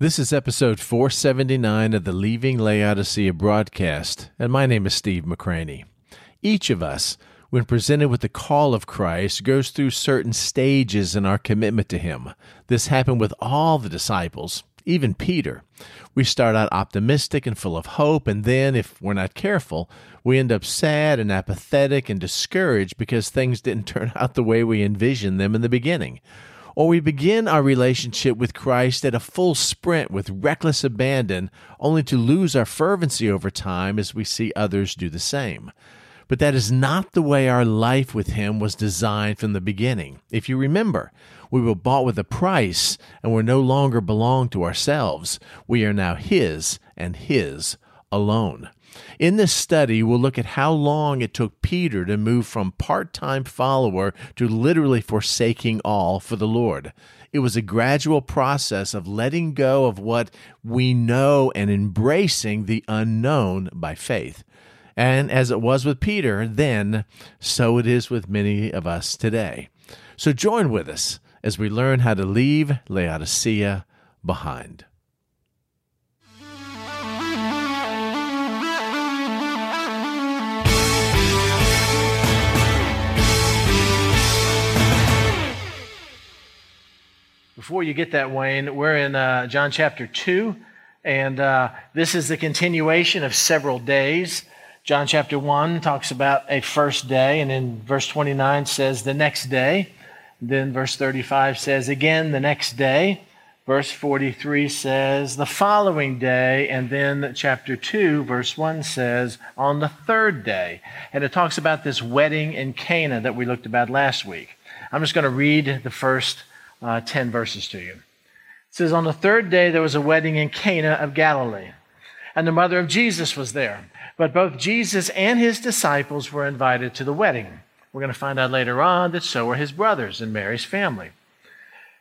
This is episode 479 of the Leaving Laodicea broadcast, and my name is Steve McCranie. Each of us, when presented with the call of Christ, goes through certain stages in our commitment to Him. This happened with all the disciples, even Peter. We start out optimistic and full of hope, and then, if we're not careful, we end up sad and apathetic and discouraged because things didn't turn out the way we envisioned them in the beginning or we begin our relationship with Christ at a full sprint with reckless abandon, only to lose our fervency over time as we see others do the same. But that is not the way our life with Him was designed from the beginning. If you remember, we were bought with a price and we no longer belong to ourselves. We are now His and His alone. In this study, we'll look at how long it took Peter to move from part time follower to literally forsaking all for the Lord. It was a gradual process of letting go of what we know and embracing the unknown by faith. And as it was with Peter then, so it is with many of us today. So join with us as we learn how to leave Laodicea behind. Before you get that, Wayne, we're in uh, John chapter 2, and uh, this is the continuation of several days. John chapter 1 talks about a first day, and then verse 29 says the next day. Then verse 35 says again the next day. Verse 43 says the following day, and then chapter 2, verse 1 says on the third day. And it talks about this wedding in Cana that we looked about last week. I'm just going to read the first uh, 10 verses to you. It says, On the third day there was a wedding in Cana of Galilee, and the mother of Jesus was there. But both Jesus and his disciples were invited to the wedding. We're going to find out later on that so were his brothers and Mary's family.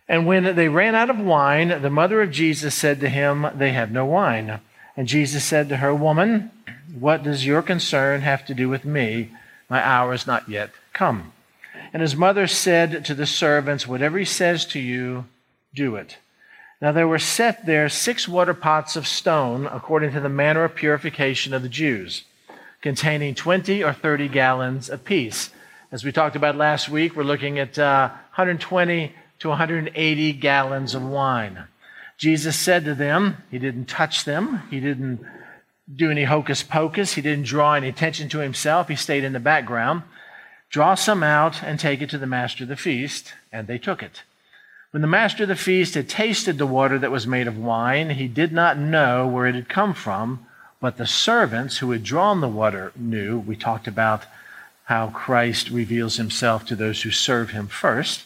And when they ran out of wine, the mother of Jesus said to him, They have no wine. And Jesus said to her, Woman, what does your concern have to do with me? My hour is not yet come. And his mother said to the servants, Whatever he says to you, do it. Now there were set there six water pots of stone, according to the manner of purification of the Jews, containing 20 or 30 gallons apiece. As we talked about last week, we're looking at uh, 120 to 180 gallons of wine. Jesus said to them, He didn't touch them, He didn't do any hocus pocus, He didn't draw any attention to Himself, He stayed in the background. Draw some out and take it to the master of the feast. And they took it. When the master of the feast had tasted the water that was made of wine, he did not know where it had come from, but the servants who had drawn the water knew. We talked about how Christ reveals himself to those who serve him first.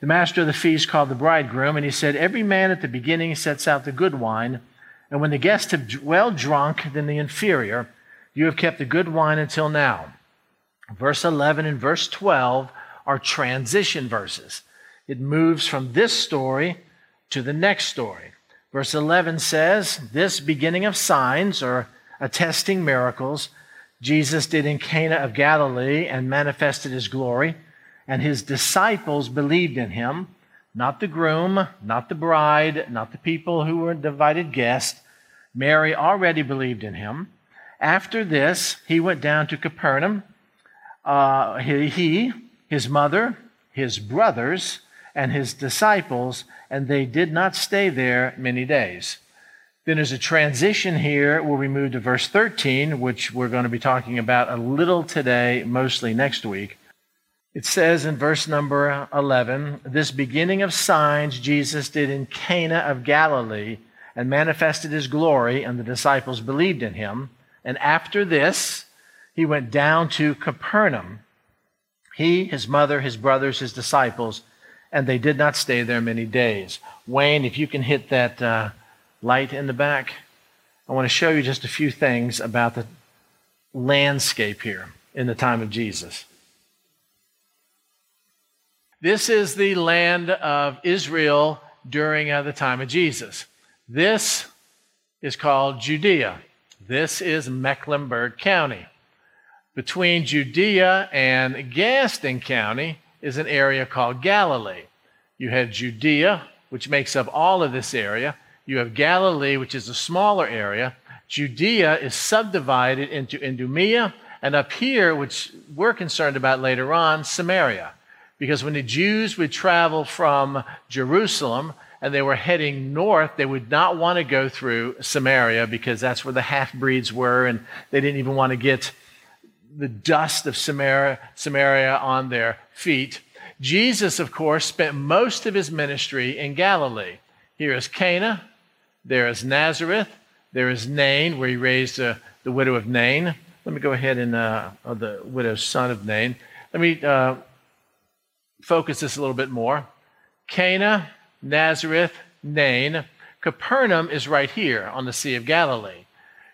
The master of the feast called the bridegroom, and he said, Every man at the beginning sets out the good wine, and when the guests have well drunk, then the inferior. You have kept the good wine until now. Verse 11 and verse 12 are transition verses. It moves from this story to the next story. Verse 11 says, This beginning of signs or attesting miracles Jesus did in Cana of Galilee and manifested his glory, and his disciples believed in him, not the groom, not the bride, not the people who were invited guests. Mary already believed in him. After this, he went down to Capernaum uh, he, his mother, his brothers, and his disciples, and they did not stay there many days. Then there's a transition here where we move to verse 13, which we're going to be talking about a little today, mostly next week. It says in verse number 11, This beginning of signs Jesus did in Cana of Galilee and manifested his glory, and the disciples believed in him. And after this, he went down to Capernaum. He, his mother, his brothers, his disciples, and they did not stay there many days. Wayne, if you can hit that uh, light in the back, I want to show you just a few things about the landscape here in the time of Jesus. This is the land of Israel during uh, the time of Jesus. This is called Judea. This is Mecklenburg County. Between Judea and Gaston County is an area called Galilee. You have Judea, which makes up all of this area, You have Galilee, which is a smaller area. Judea is subdivided into Idumea, and up here, which we're concerned about later on, Samaria. Because when the Jews would travel from Jerusalem and they were heading north, they would not want to go through Samaria because that's where the half breeds were, and they didn't even want to get the dust of Samaria, Samaria on their feet. Jesus, of course, spent most of his ministry in Galilee. Here is Cana, there is Nazareth, there is Nain, where he raised uh, the widow of Nain. Let me go ahead and uh, the widow's son of Nain. Let me uh, focus this a little bit more. Cana, Nazareth, Nain. Capernaum is right here on the Sea of Galilee.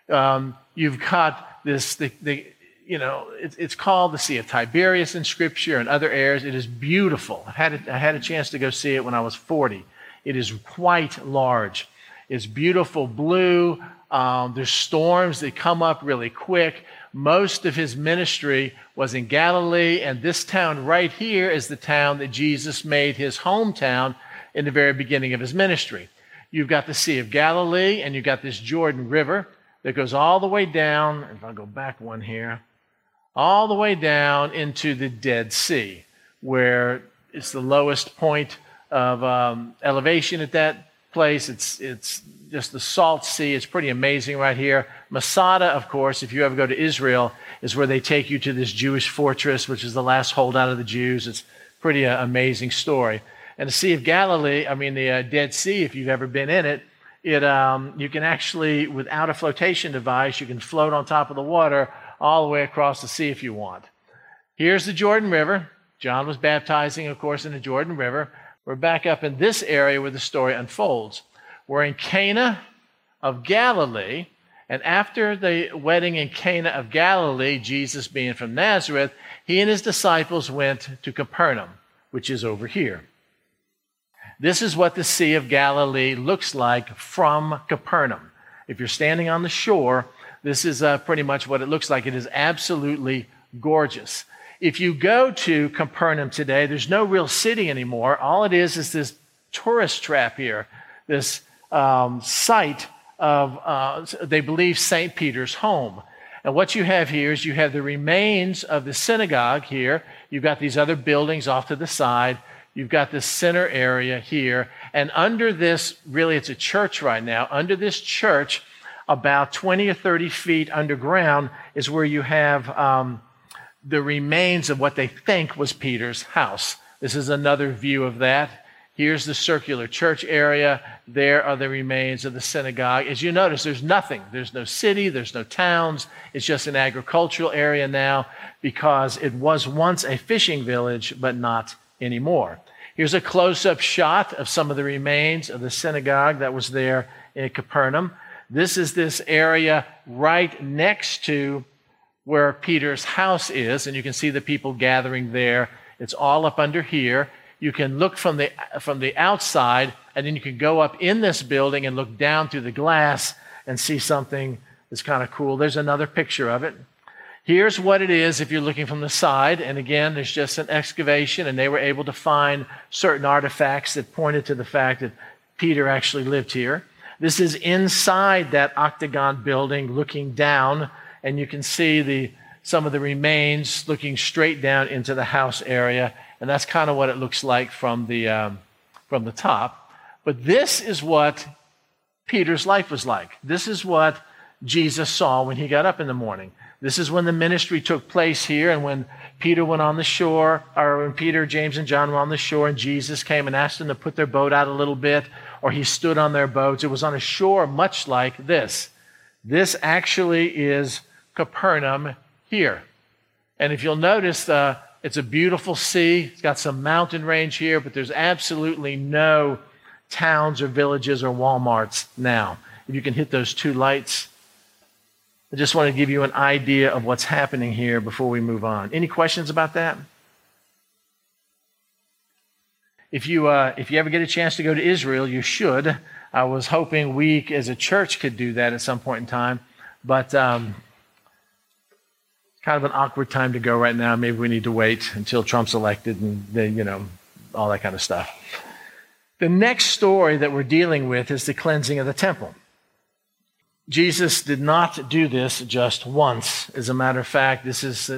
Um, you've got this, the, the you know, it, it's called the Sea of Tiberias in Scripture and other areas. It is beautiful. I had, a, I had a chance to go see it when I was 40. It is quite large. It's beautiful blue. Um, there's storms that come up really quick. Most of his ministry was in Galilee, and this town right here is the town that Jesus made his hometown in the very beginning of his ministry. You've got the Sea of Galilee, and you've got this Jordan River that goes all the way down. If I go back one here, all the way down into the Dead Sea, where it's the lowest point of um, elevation at that place. It's, it's just the salt sea. It's pretty amazing right here. Masada, of course, if you ever go to Israel, is where they take you to this Jewish fortress, which is the last holdout of the Jews. It's pretty uh, amazing story. And the Sea of Galilee, I mean, the uh, Dead Sea, if you've ever been in it, it um, you can actually, without a flotation device, you can float on top of the water all the way across the sea if you want. Here's the Jordan River. John was baptizing, of course, in the Jordan River. We're back up in this area where the story unfolds. We're in Cana of Galilee, and after the wedding in Cana of Galilee, Jesus being from Nazareth, he and his disciples went to Capernaum, which is over here. This is what the Sea of Galilee looks like from Capernaum. If you're standing on the shore, this is uh, pretty much what it looks like. It is absolutely gorgeous. If you go to Capernaum today, there's no real city anymore. All it is is this tourist trap here, this um, site of, uh, they believe, St. Peter's home. And what you have here is you have the remains of the synagogue here. You've got these other buildings off to the side. You've got this center area here. And under this, really, it's a church right now. Under this church, about 20 or 30 feet underground, is where you have um, the remains of what they think was Peter's house. This is another view of that. Here's the circular church area. There are the remains of the synagogue. As you notice, there's nothing. There's no city, there's no towns. It's just an agricultural area now because it was once a fishing village, but not anymore. Here's a close up shot of some of the remains of the synagogue that was there in Capernaum. This is this area right next to where Peter's house is, and you can see the people gathering there. It's all up under here. You can look from the, from the outside, and then you can go up in this building and look down through the glass and see something that's kind of cool. There's another picture of it. Here's what it is if you're looking from the side. And again, there's just an excavation, and they were able to find certain artifacts that pointed to the fact that Peter actually lived here. This is inside that octagon building looking down and you can see the, some of the remains looking straight down into the house area. And that's kind of what it looks like from the, um, from the top. But this is what Peter's life was like. This is what Jesus saw when he got up in the morning. This is when the ministry took place here and when Peter went on the shore, or when Peter, James, and John were on the shore and Jesus came and asked them to put their boat out a little bit, or he stood on their boats. It was on a shore much like this. This actually is Capernaum here. And if you'll notice, uh, it's a beautiful sea. It's got some mountain range here, but there's absolutely no towns or villages or Walmarts now. If you can hit those two lights, I just want to give you an idea of what's happening here before we move on. Any questions about that? If you, uh, if you ever get a chance to go to Israel, you should. I was hoping we as a church could do that at some point in time, but um, kind of an awkward time to go right now. Maybe we need to wait until Trump's elected and they, you know, all that kind of stuff. The next story that we're dealing with is the cleansing of the temple. Jesus did not do this just once. As a matter of fact, this is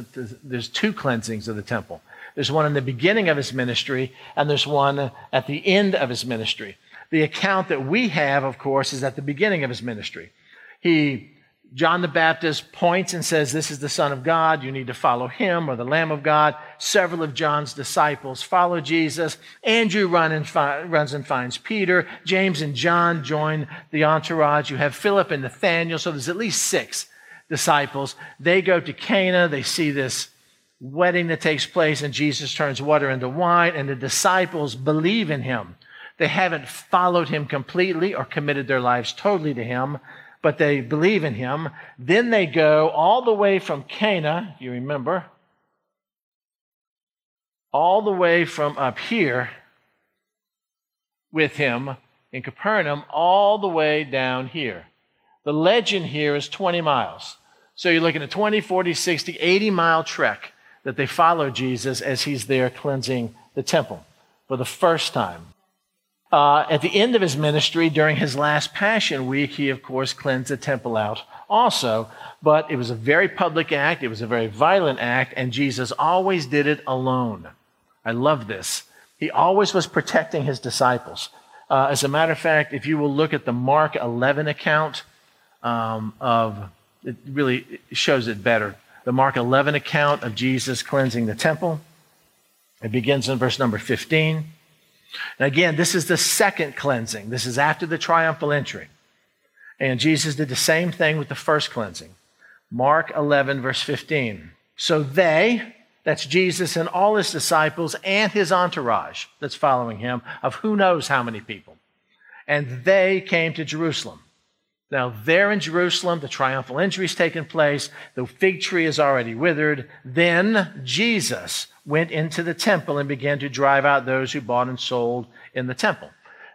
there's two cleansings of the temple. There's one in the beginning of his ministry, and there's one at the end of his ministry. The account that we have, of course, is at the beginning of his ministry. He John the Baptist points and says, This is the Son of God. You need to follow him or the Lamb of God. Several of John's disciples follow Jesus. Andrew run and fi- runs and finds Peter. James and John join the entourage. You have Philip and Nathaniel. So there's at least six disciples. They go to Cana. They see this wedding that takes place, and Jesus turns water into wine, and the disciples believe in him. They haven't followed him completely or committed their lives totally to him but they believe in him. Then they go all the way from Cana, you remember, all the way from up here with him in Capernaum, all the way down here. The legend here is 20 miles. So you're looking at 20, 40, 60, 80 mile trek that they follow Jesus as he's there cleansing the temple for the first time. Uh, at the end of his ministry, during his last Passion Week, he, of course, cleansed the temple out also. But it was a very public act, it was a very violent act, and Jesus always did it alone. I love this. He always was protecting his disciples. Uh, as a matter of fact, if you will look at the Mark 11 account um, of, it really shows it better. The Mark 11 account of Jesus cleansing the temple. It begins in verse number 15. And again, this is the second cleansing. This is after the triumphal entry. And Jesus did the same thing with the first cleansing. Mark 11, verse 15. So they, that's Jesus and all his disciples and his entourage that's following him, of who knows how many people, and they came to Jerusalem. Now, there in Jerusalem, the triumphal entry has taken place. The fig tree is already withered. Then Jesus went into the temple and began to drive out those who bought and sold in the temple.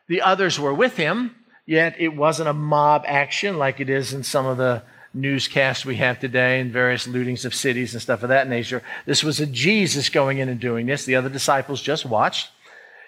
The others were with him, yet it wasn't a mob action like it is in some of the newscasts we have today and various lootings of cities and stuff of that nature. This was a Jesus going in and doing this. The other disciples just watched.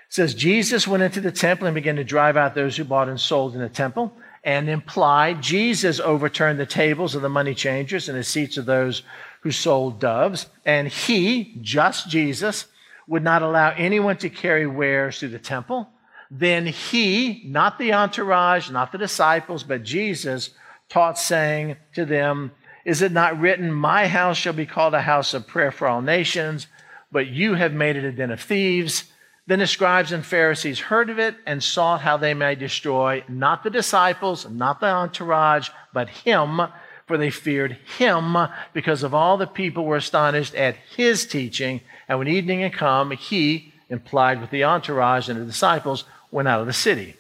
It says Jesus went into the temple and began to drive out those who bought and sold in the temple and implied Jesus overturned the tables of the money changers and the seats of those who sold doves. And he, just Jesus, would not allow anyone to carry wares through the temple. Then he, not the entourage, not the disciples, but Jesus, taught, saying to them, Is it not written, My house shall be called a house of prayer for all nations, but you have made it a den of thieves? Then the scribes and Pharisees heard of it and sought how they might destroy not the disciples, not the entourage, but him, for they feared him because of all the people were astonished at his teaching. And when evening had come, he, implied with the entourage and the disciples, went out of the city.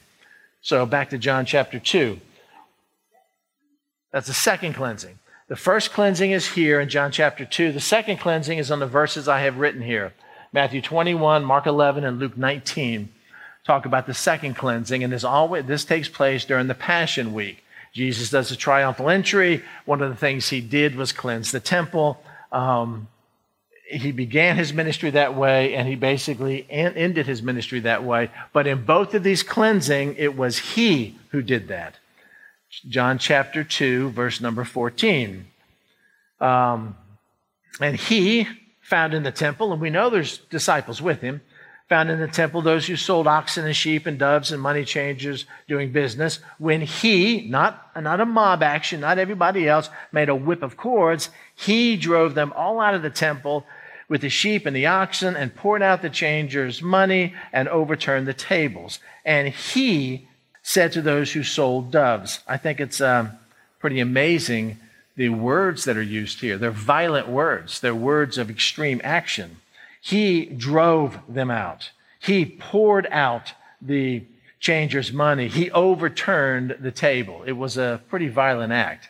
So back to John chapter 2. That's the second cleansing. The first cleansing is here in John chapter 2. The second cleansing is on the verses I have written here. Matthew 21, Mark 11, and Luke 19 talk about the second cleansing, and this, always, this takes place during the Passion Week. Jesus does a triumphal entry. One of the things he did was cleanse the temple. Um, he began his ministry that way, and he basically ended his ministry that way. But in both of these cleansing, it was he who did that. John chapter 2, verse number 14. Um, and he, found in the temple, and we know there's disciples with him, found in the temple those who sold oxen and sheep and doves and money changers doing business. When he, not, not a mob action, not everybody else, made a whip of cords, he drove them all out of the temple with the sheep and the oxen and poured out the changers' money and overturned the tables. And he said to those who sold doves, I think it's um, pretty amazing the words that are used here. They're violent words, they're words of extreme action. He drove them out. He poured out the changer's money. He overturned the table. It was a pretty violent act.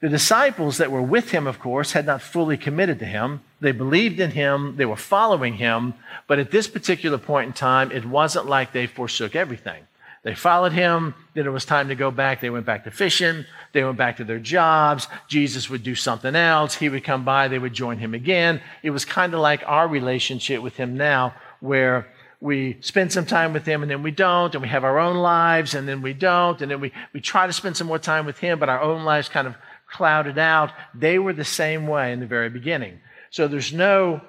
The disciples that were with him, of course, had not fully committed to him. They believed in him, they were following him, but at this particular point in time, it wasn't like they forsook everything. They followed him. Then it was time to go back. They went back to fishing. They went back to their jobs. Jesus would do something else. He would come by. They would join him again. It was kind of like our relationship with him now, where we spend some time with him and then we don't, and we have our own lives and then we don't, and then we, we try to spend some more time with him, but our own lives kind of clouded out. They were the same way in the very beginning. So there's no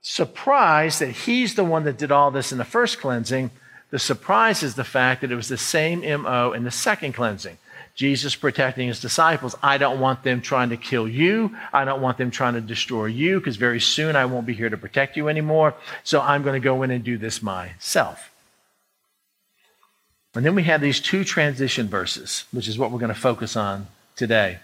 surprise that he's the one that did all this in the first cleansing. The surprise is the fact that it was the same MO in the second cleansing. Jesus protecting his disciples. I don't want them trying to kill you. I don't want them trying to destroy you because very soon I won't be here to protect you anymore. So I'm going to go in and do this myself. And then we have these two transition verses, which is what we're going to focus on today.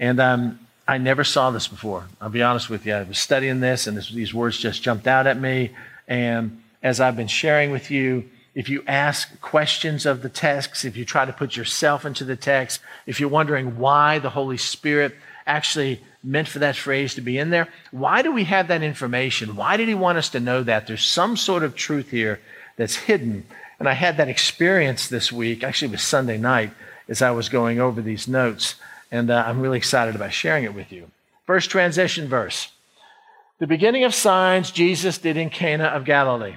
And um, I never saw this before. I'll be honest with you. I was studying this, and this, these words just jumped out at me. And as I've been sharing with you, if you ask questions of the text, if you try to put yourself into the text, if you're wondering why the Holy Spirit actually meant for that phrase to be in there, why do we have that information? Why did he want us to know that? There's some sort of truth here that's hidden. And I had that experience this week, actually, it was Sunday night, as I was going over these notes. And uh, I'm really excited about sharing it with you. First transition verse. The beginning of signs Jesus did in Cana of Galilee.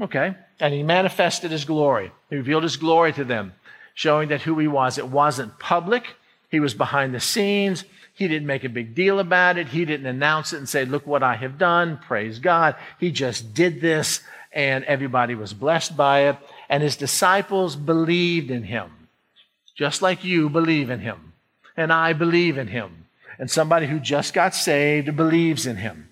Okay and he manifested his glory. He revealed his glory to them, showing that who he was. It wasn't public, he was behind the scenes. He didn't make a big deal about it. He didn't announce it and say, Look what I have done. Praise God. He just did this, and everybody was blessed by it. And his disciples believed in him, just like you believe in him. And I believe in him. And somebody who just got saved believes in him.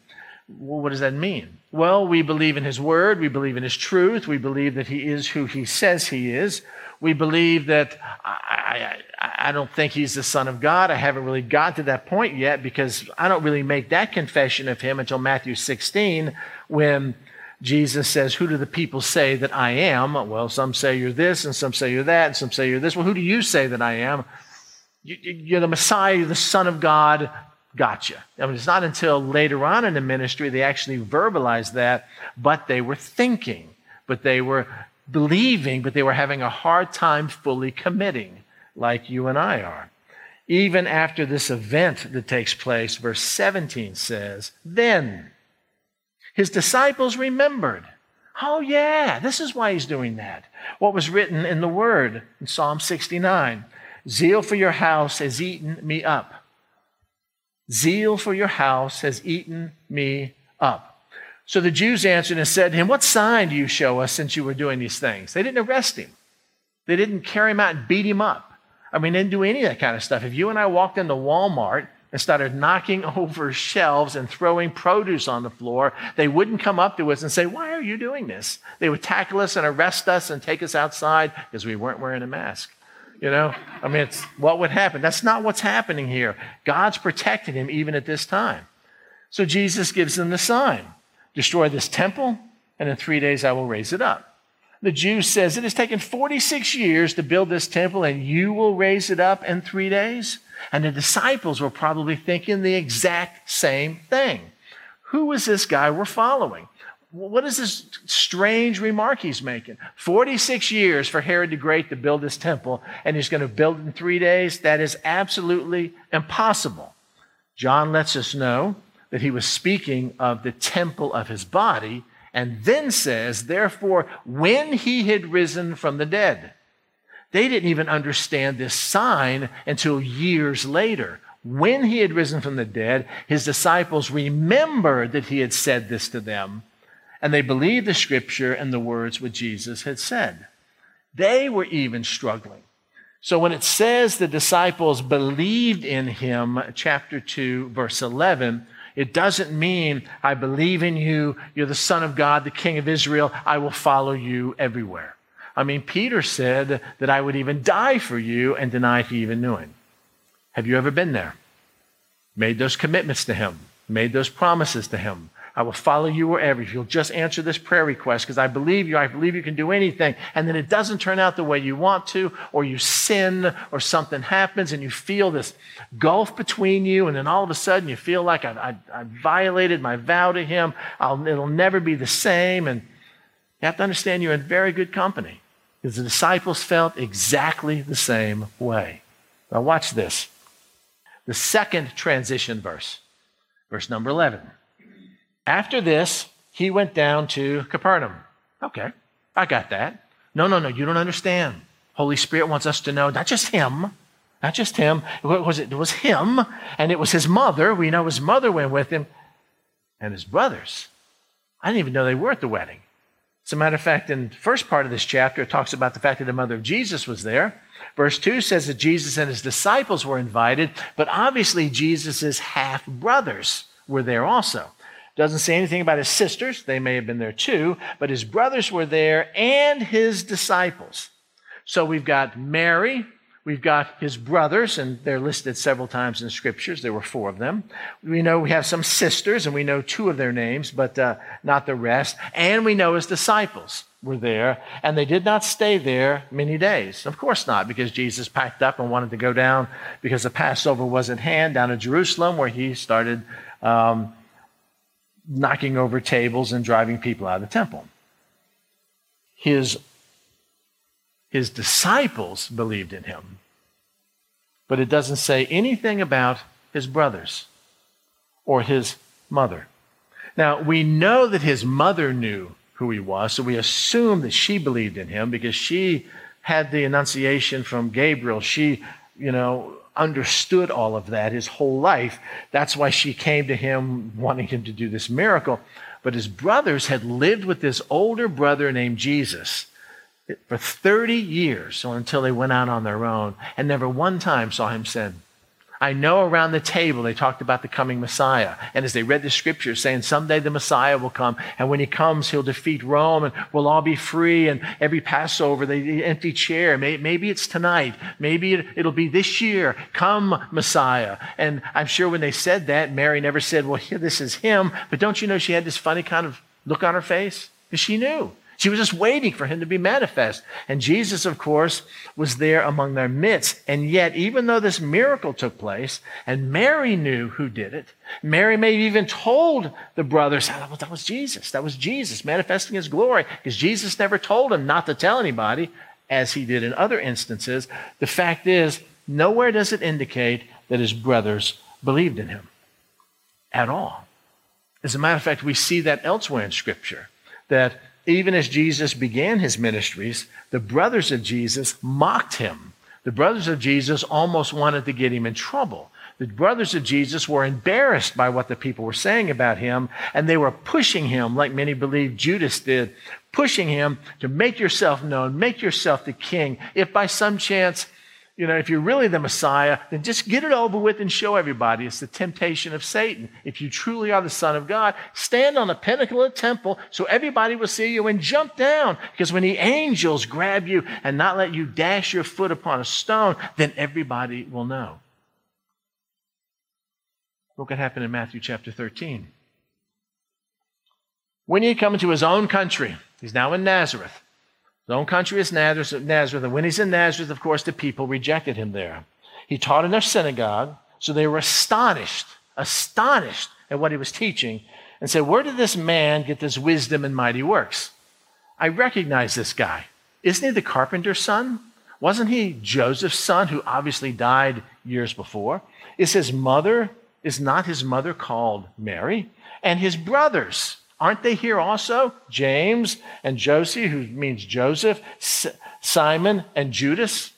Well, what does that mean? Well, we believe in his word. We believe in his truth. We believe that he is who he says he is. We believe that I, I, I, don't think he's the son of God. I haven't really got to that point yet because I don't really make that confession of him until Matthew 16 when Jesus says, Who do the people say that I am? Well, some say you're this, and some say you're that, and some say you're this. Well, who do you say that I am? You're the Messiah, you're the Son of God gotcha. I mean, it's not until later on in the ministry they actually verbalized that, but they were thinking, but they were believing, but they were having a hard time fully committing, like you and I are. Even after this event that takes place, verse 17 says, Then his disciples remembered. Oh, yeah, this is why he's doing that. What was written in the word in Psalm 69 Zeal for your house has eaten me up. Zeal for your house has eaten me up. So the Jews answered and said to him, What sign do you show us since you were doing these things? They didn't arrest him, they didn't carry him out and beat him up. I mean, they didn't do any of that kind of stuff. If you and I walked into Walmart and started knocking over shelves and throwing produce on the floor, they wouldn't come up to us and say, Why are you doing this? They would tackle us and arrest us and take us outside because we weren't wearing a mask. You know, I mean, it's what would happen. That's not what's happening here. God's protecting him even at this time. So Jesus gives them the sign destroy this temple, and in three days I will raise it up. The Jew says, It has taken 46 years to build this temple, and you will raise it up in three days? And the disciples were probably thinking the exact same thing. Who is this guy we're following? What is this strange remark he's making? 46 years for Herod the Great to build this temple, and he's going to build it in three days? That is absolutely impossible. John lets us know that he was speaking of the temple of his body, and then says, therefore, when he had risen from the dead. They didn't even understand this sign until years later. When he had risen from the dead, his disciples remembered that he had said this to them and they believed the scripture and the words what Jesus had said. They were even struggling. So when it says the disciples believed in him, chapter 2, verse 11, it doesn't mean, I believe in you, you're the Son of God, the King of Israel, I will follow you everywhere. I mean, Peter said that I would even die for you and deny he even knew him. Have you ever been there? Made those commitments to him, made those promises to him, I will follow you wherever. If you'll just answer this prayer request, because I believe you, I believe you can do anything. And then it doesn't turn out the way you want to, or you sin, or something happens, and you feel this gulf between you, and then all of a sudden you feel like I, I, I violated my vow to Him. I'll, it'll never be the same. And you have to understand you're in very good company, because the disciples felt exactly the same way. Now, watch this. The second transition verse, verse number 11. After this, he went down to Capernaum. Okay. I got that. No, no, no, you don't understand. Holy Spirit wants us to know not just him, not just him. What was it? It was him, and it was his mother. We know his mother went with him, and his brothers. I didn't even know they were at the wedding. As a matter of fact, in the first part of this chapter, it talks about the fact that the mother of Jesus was there. Verse 2 says that Jesus and his disciples were invited, but obviously Jesus' half brothers were there also. Doesn't say anything about his sisters. They may have been there too, but his brothers were there and his disciples. So we've got Mary, We've got his brothers, and they're listed several times in scriptures. There were four of them. We know we have some sisters, and we know two of their names, but uh, not the rest. And we know his disciples were there, and they did not stay there many days. Of course not, because Jesus packed up and wanted to go down because the Passover was at hand down to Jerusalem, where he started um, knocking over tables and driving people out of the temple. His his disciples believed in him. But it doesn't say anything about his brothers or his mother. Now, we know that his mother knew who he was, so we assume that she believed in him because she had the annunciation from Gabriel. She, you know, understood all of that his whole life. That's why she came to him wanting him to do this miracle. But his brothers had lived with this older brother named Jesus for 30 years or until they went out on their own and never one time saw him sin. I know around the table they talked about the coming Messiah. And as they read the scriptures saying someday the Messiah will come, and when he comes, he'll defeat Rome and we'll all be free. And every Passover, the, empty chair. Maybe it's tonight, maybe it, it'll be this year. Come, Messiah. And I'm sure when they said that, Mary never said, Well, this is him. But don't you know she had this funny kind of look on her face? Because she knew. She was just waiting for him to be manifest. And Jesus, of course, was there among their midst. And yet, even though this miracle took place, and Mary knew who did it, Mary may have even told the brothers, oh, that was Jesus. That was Jesus manifesting his glory. Because Jesus never told him not to tell anybody, as he did in other instances. The fact is, nowhere does it indicate that his brothers believed in him at all. As a matter of fact, we see that elsewhere in Scripture, that even as Jesus began his ministries, the brothers of Jesus mocked him. The brothers of Jesus almost wanted to get him in trouble. The brothers of Jesus were embarrassed by what the people were saying about him, and they were pushing him, like many believe Judas did, pushing him to make yourself known, make yourself the king. If by some chance you know, if you're really the Messiah, then just get it over with and show everybody. It's the temptation of Satan. If you truly are the Son of God, stand on the pinnacle of the temple so everybody will see you and jump down. Because when the angels grab you and not let you dash your foot upon a stone, then everybody will know. Look what happened in Matthew chapter 13. When he come into his own country, he's now in Nazareth. Own country is Nazareth, and when he's in Nazareth, of course, the people rejected him there. He taught in their synagogue, so they were astonished, astonished at what he was teaching, and said, Where did this man get this wisdom and mighty works? I recognize this guy. Isn't he the carpenter's son? Wasn't he Joseph's son, who obviously died years before? Is his mother, is not his mother called Mary? And his brothers, Aren't they here also? James and Joses, who means Joseph, Simon and Judas,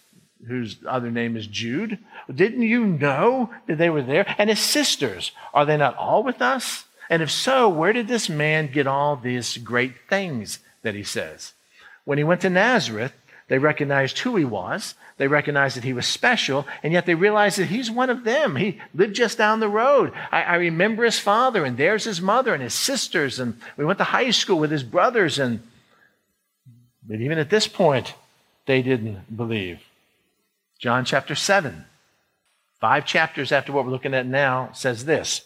whose other name is Jude. Didn't you know that they were there? And his sisters, are they not all with us? And if so, where did this man get all these great things that he says? When he went to Nazareth, they recognized who he was. They recognized that he was special, and yet they realized that he's one of them. He lived just down the road. I, I, remember his father, and there's his mother and his sisters, and we went to high school with his brothers, and but even at this point, they didn't believe. John chapter 7, five chapters after what we're looking at now, says this.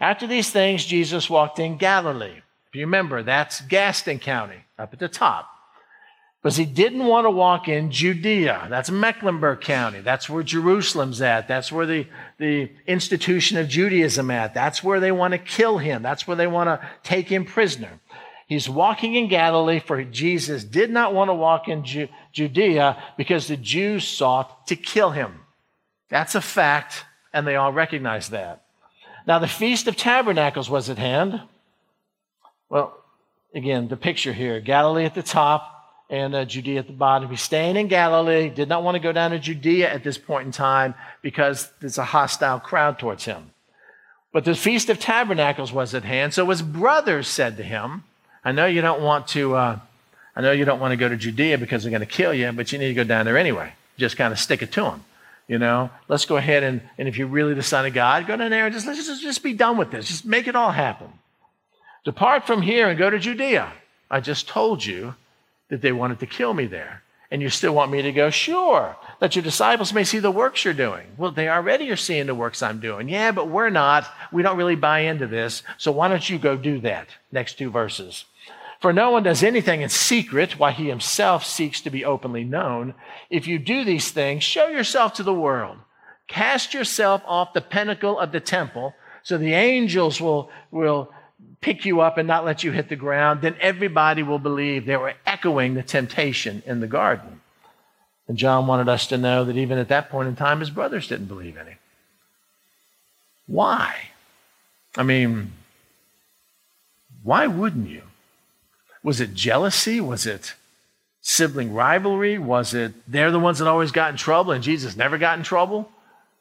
After these things, Jesus walked in Galilee. If you remember, that's Gaston County, up at the top because he didn't want to walk in Judea. That's Mecklenburg County. That's where Jerusalem's at. That's where the, the institution of Judaism at. That's where they want to kill him. That's where they want to take him prisoner. He's walking in Galilee for Jesus did not want to walk in Ju- Judea because the Jews sought to kill him. That's a fact, and they all recognize that. Now, the Feast of Tabernacles was at hand. Well, again, the picture here Galilee at the top, and uh, Judea at the bottom. He's staying in Galilee, did not want to go down to Judea at this point in time because there's a hostile crowd towards him. But the Feast of Tabernacles was at hand, so his brothers said to him, I know you don't want to, uh, I know you don't want to go to Judea because they're going to kill you, but you need to go down there anyway. Just kind of stick it to them. You know, let's go ahead and, and if you're really the Son of God, go down there and just, let's just, just be done with this. Just make it all happen. Depart from here and go to Judea. I just told you that they wanted to kill me there. And you still want me to go? Sure, that your disciples may see the works you're doing. Well, they already are seeing the works I'm doing. Yeah, but we're not. We don't really buy into this. So why don't you go do that? Next two verses. For no one does anything in secret while he himself seeks to be openly known. If you do these things, show yourself to the world. Cast yourself off the pinnacle of the temple so the angels will, will pick you up and not let you hit the ground. Then everybody will believe they were echoing the temptation in the garden. And John wanted us to know that even at that point in time, his brothers didn't believe any. Why? I mean, why wouldn't you? Was it jealousy? Was it sibling rivalry? Was it they're the ones that always got in trouble and Jesus never got in trouble?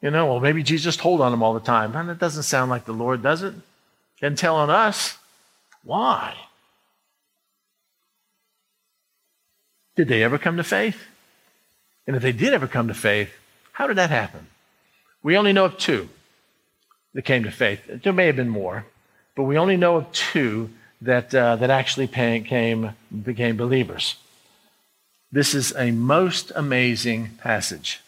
You know, well, maybe Jesus told on them all the time. And that doesn't sound like the Lord, does it? And telling us why. Did they ever come to faith? And if they did ever come to faith, how did that happen? We only know of two that came to faith. There may have been more, but we only know of two that, uh, that actually came, became believers. This is a most amazing passage.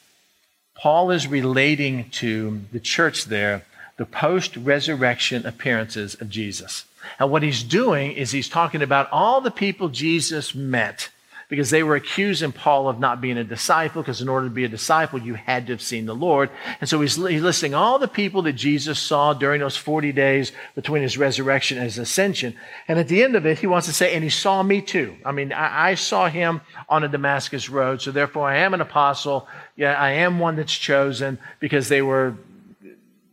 Paul is relating to the church there the post resurrection appearances of Jesus. And what he's doing is he's talking about all the people Jesus met because they were accusing Paul of not being a disciple, because in order to be a disciple, you had to have seen the Lord. And so he's, he's listing all the people that Jesus saw during those 40 days between his resurrection and his ascension. And at the end of it, he wants to say, and he saw me too. I mean, I, I saw him on a Damascus road, so therefore I am an apostle. Yeah, I am one that's chosen because they were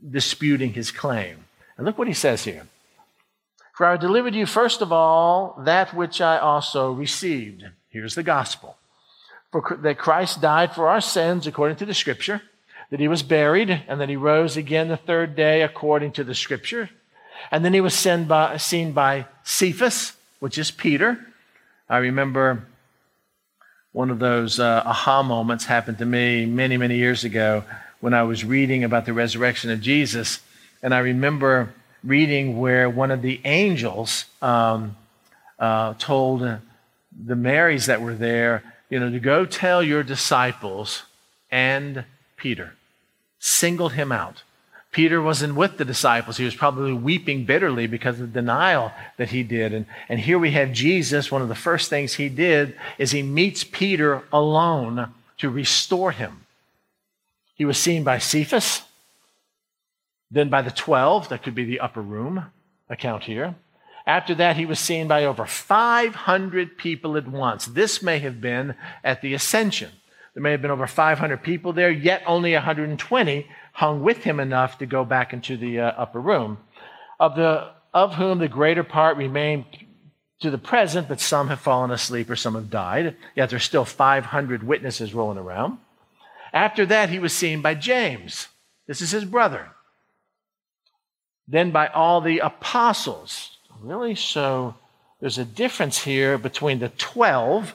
disputing his claim. And look what he says here. For I delivered you first of all that which I also received Here's the gospel. For that Christ died for our sins according to the scripture, that he was buried, and that he rose again the third day according to the scripture. And then he was seen by, seen by Cephas, which is Peter. I remember one of those uh, aha moments happened to me many, many years ago when I was reading about the resurrection of Jesus. And I remember reading where one of the angels um, uh, told the Marys that were there, you know, to go tell your disciples and Peter. Singled him out. Peter wasn't with the disciples. He was probably weeping bitterly because of the denial that he did. And, and here we have Jesus. One of the first things he did is he meets Peter alone to restore him. He was seen by Cephas, then by the 12, that could be the upper room account here. After that, he was seen by over 500 people at once. This may have been at the ascension. There may have been over 500 people there, yet only 120 hung with him enough to go back into the uh, upper room, of, the, of whom the greater part remain to the present, but some have fallen asleep or some have died. Yet there's still 500 witnesses rolling around. After that, he was seen by James. This is his brother. Then by all the apostles. Really? So there's a difference here between the 12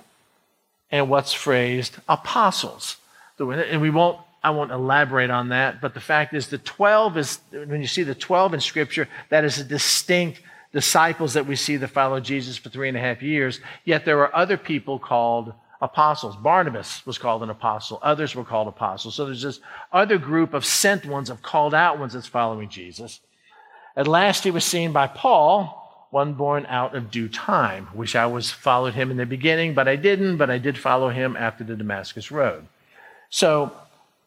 and what's phrased apostles. And we won't, I won't elaborate on that, but the fact is the 12 is, when you see the 12 in Scripture, that is a distinct disciples that we see that follow Jesus for three and a half years. Yet there are other people called apostles. Barnabas was called an apostle. Others were called apostles. So there's this other group of sent ones, of called out ones that's following Jesus. At last he was seen by Paul, one born out of due time. Wish I was followed him in the beginning, but I didn't, but I did follow him after the Damascus Road. So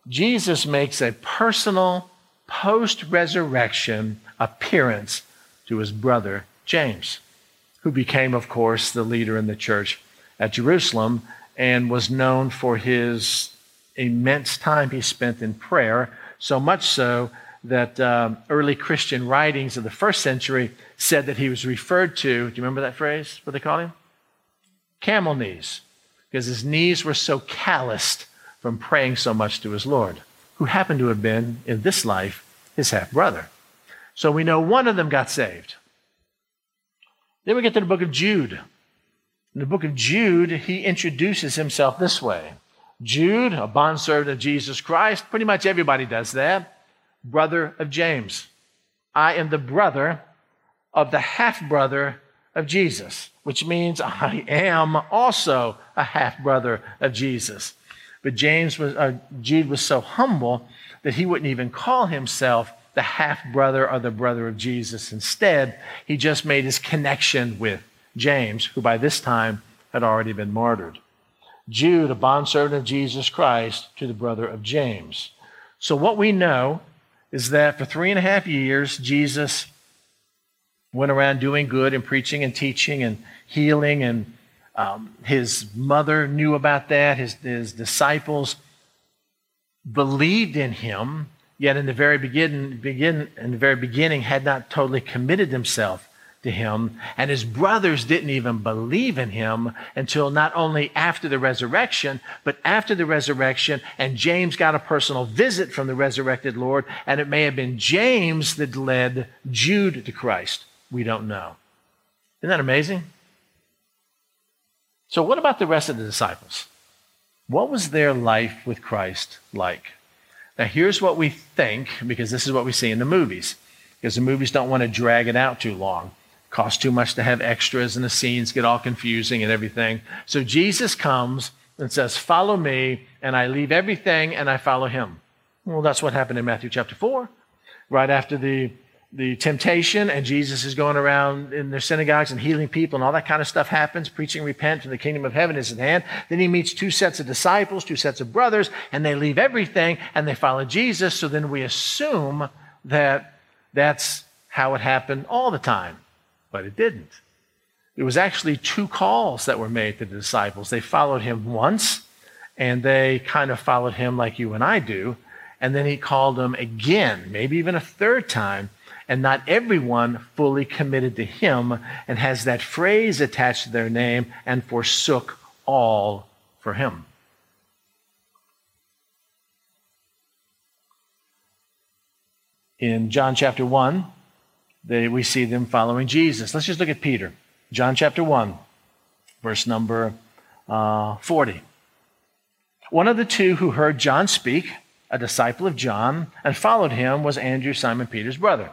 Jesus makes a personal post resurrection appearance to his brother James, who became, of course, the leader in the church at Jerusalem and was known for his immense time he spent in prayer, so much so that um, early Christian writings of the first century said that he was referred to. Do you remember that phrase? What they call him? Camel knees. because his knees were so calloused from praying so much to his Lord, who happened to have been, in this life, his half brother. So we know one of them got saved. Then we get to the book of Jude. In the book of Jude, he introduces himself this way Jude, a bondservant of Jesus Christ, pretty much everybody does that, brother of James. I am the brother of the half brother of Jesus, which means I am also a half brother of Jesus. But James was, uh, Jude was so humble that he wouldn't even call himself the half brother or the brother of Jesus. Instead, he just made his connection with James, who by this time had already been martyred. Jude, a bondservant of Jesus Christ, to the brother of James. So, what we know is that for three and a half years, Jesus went around doing good and preaching and teaching and healing, and um, his mother knew about that. His, his disciples believed in him, yet in the very begin, begin, in the very beginning had not totally committed themselves to him. And his brothers didn't even believe in him until not only after the resurrection, but after the resurrection. And James got a personal visit from the resurrected Lord. And it may have been James that led Jude to Christ. We don't know. Isn't that amazing? So, what about the rest of the disciples? What was their life with Christ like? Now, here's what we think, because this is what we see in the movies, because the movies don't want to drag it out too long costs too much to have extras and the scenes get all confusing and everything. So Jesus comes and says, Follow me, and I leave everything and I follow him. Well, that's what happened in Matthew chapter 4. Right after the, the temptation, and Jesus is going around in their synagogues and healing people, and all that kind of stuff happens, preaching, repent, and the kingdom of heaven is at hand. Then he meets two sets of disciples, two sets of brothers, and they leave everything and they follow Jesus. So then we assume that that's how it happened all the time but it didn't. It was actually two calls that were made to the disciples. They followed him once, and they kind of followed him like you and I do. And then he called them again, maybe even a third time. And not everyone fully committed to him and has that phrase attached to their name and forsook all for him. In John chapter 1, they, we see them following Jesus. Let's just look at Peter. John chapter 1, verse number uh, 40. One of the two who heard John speak, a disciple of John, and followed him was Andrew, Simon Peter's brother.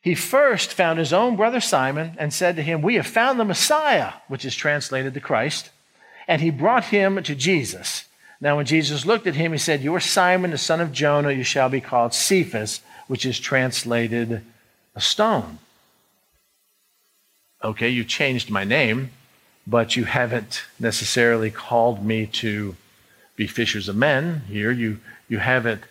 He first found his own brother Simon and said to him, We have found the Messiah, which is translated the Christ. And he brought him to Jesus. Now, when Jesus looked at him, he said, You are Simon, the son of Jonah. You shall be called Cephas, which is translated a stone. Okay, you changed my name, but you haven't necessarily called me to be fishers of men here. You, you haven't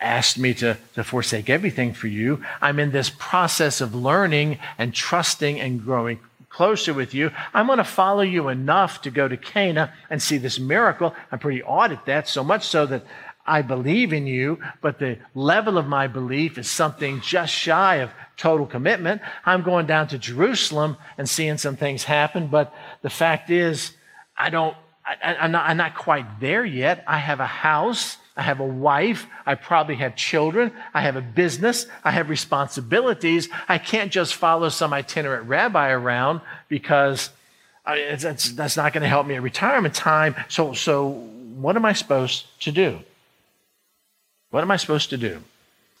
asked me to, to forsake everything for you. I'm in this process of learning and trusting and growing closer with you. I'm going to follow you enough to go to Cana and see this miracle. I'm pretty awed at that, so much so that I believe in you, but the level of my belief is something just shy of total commitment. I'm going down to Jerusalem and seeing some things happen, but the fact is, I don't, I, am not, I'm not quite there yet. I have a house. I have a wife. I probably have children. I have a business. I have responsibilities. I can't just follow some itinerant rabbi around because I it's, it's, that's not going to help me at retirement time. So, so what am I supposed to do? What am I supposed to do?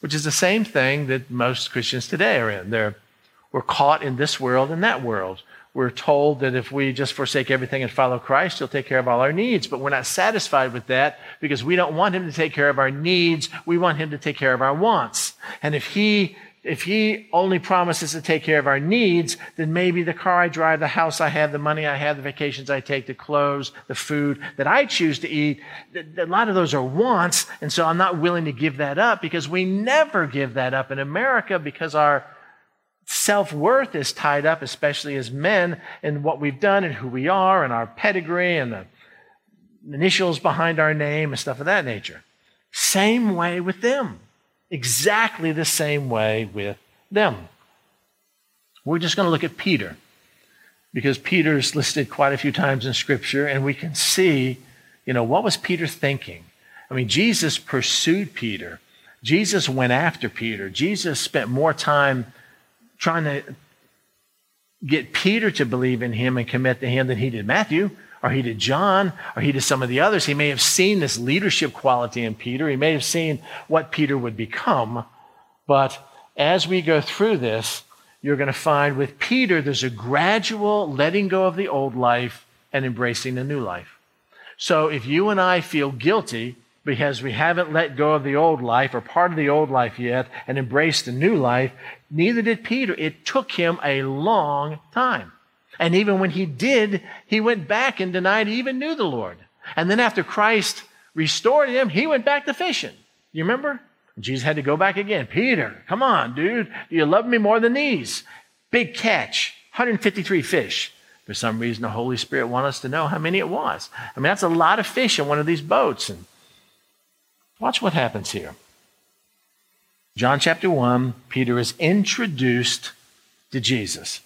Which is the same thing that most Christians today are in. They're, we're caught in this world and that world. We're told that if we just forsake everything and follow Christ, He'll take care of all our needs. But we're not satisfied with that because we don't want Him to take care of our needs. We want Him to take care of our wants. And if He if he only promises to take care of our needs, then maybe the car I drive, the house I have, the money I have, the vacations I take, the clothes, the food that I choose to eat, a lot of those are wants. And so I'm not willing to give that up because we never give that up in America because our self worth is tied up, especially as men, in what we've done and who we are and our pedigree and the initials behind our name and stuff of that nature. Same way with them exactly the same way with them. We're just going to look at Peter. because Peter's listed quite a few times in Scripture, and we can see, you know, what was Peter thinking? I mean, Jesus pursued Peter. Jesus went after Peter. Jesus spent more time trying to get Peter to believe in him and commit to him than he did Matthew or he to John or he to some of the others. He may have seen this leadership quality in Peter. He may have seen what Peter would become. But as we go through this, you're going to find with Peter, there's a gradual letting go of the old life and embracing the new life. So if you and I feel guilty because we haven't let go of the old life or part of the old life yet and embraced the new life, neither did Peter. It took him a long time. And even when he did, he went back and denied he even knew the Lord. And then after Christ restored him, he went back to fishing. You remember? Jesus had to go back again. Peter, come on, dude. Do you love me more than these? Big catch, 153 fish. For some reason, the Holy Spirit wanted us to know how many it was. I mean, that's a lot of fish in one of these boats. And watch what happens here. John chapter 1, Peter is introduced to Jesus.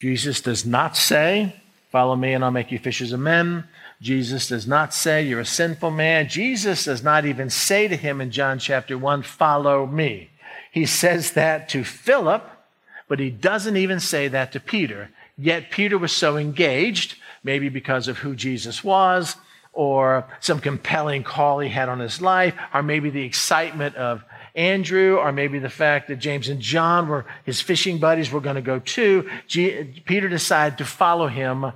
Jesus does not say, Follow me and I'll make you fishers of men. Jesus does not say, You're a sinful man. Jesus does not even say to him in John chapter 1, Follow me. He says that to Philip, but he doesn't even say that to Peter. Yet Peter was so engaged, maybe because of who Jesus was, or some compelling call he had on his life, or maybe the excitement of Andrew, or maybe the fact that James and John were his fishing buddies were going to go too. Peter decided to follow him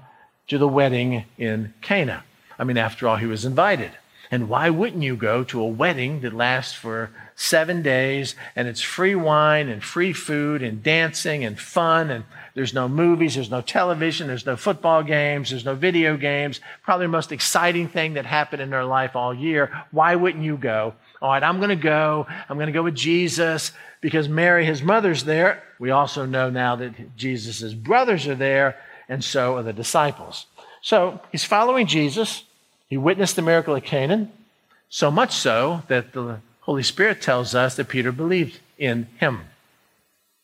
to the wedding in Cana. I mean, after all, he was invited. And why wouldn't you go to a wedding that lasts for seven days and it's free wine and free food and dancing and fun and there's no movies, there's no television, there's no football games, there's no video games. Probably the most exciting thing that happened in their life all year. Why wouldn't you go? All right, I'm going to go. I'm going to go with Jesus because Mary, his mother's there. We also know now that Jesus' brothers are there and so are the disciples. So he's following Jesus. He witnessed the miracle at Cana, so much so that the Holy Spirit tells us that Peter believed in him.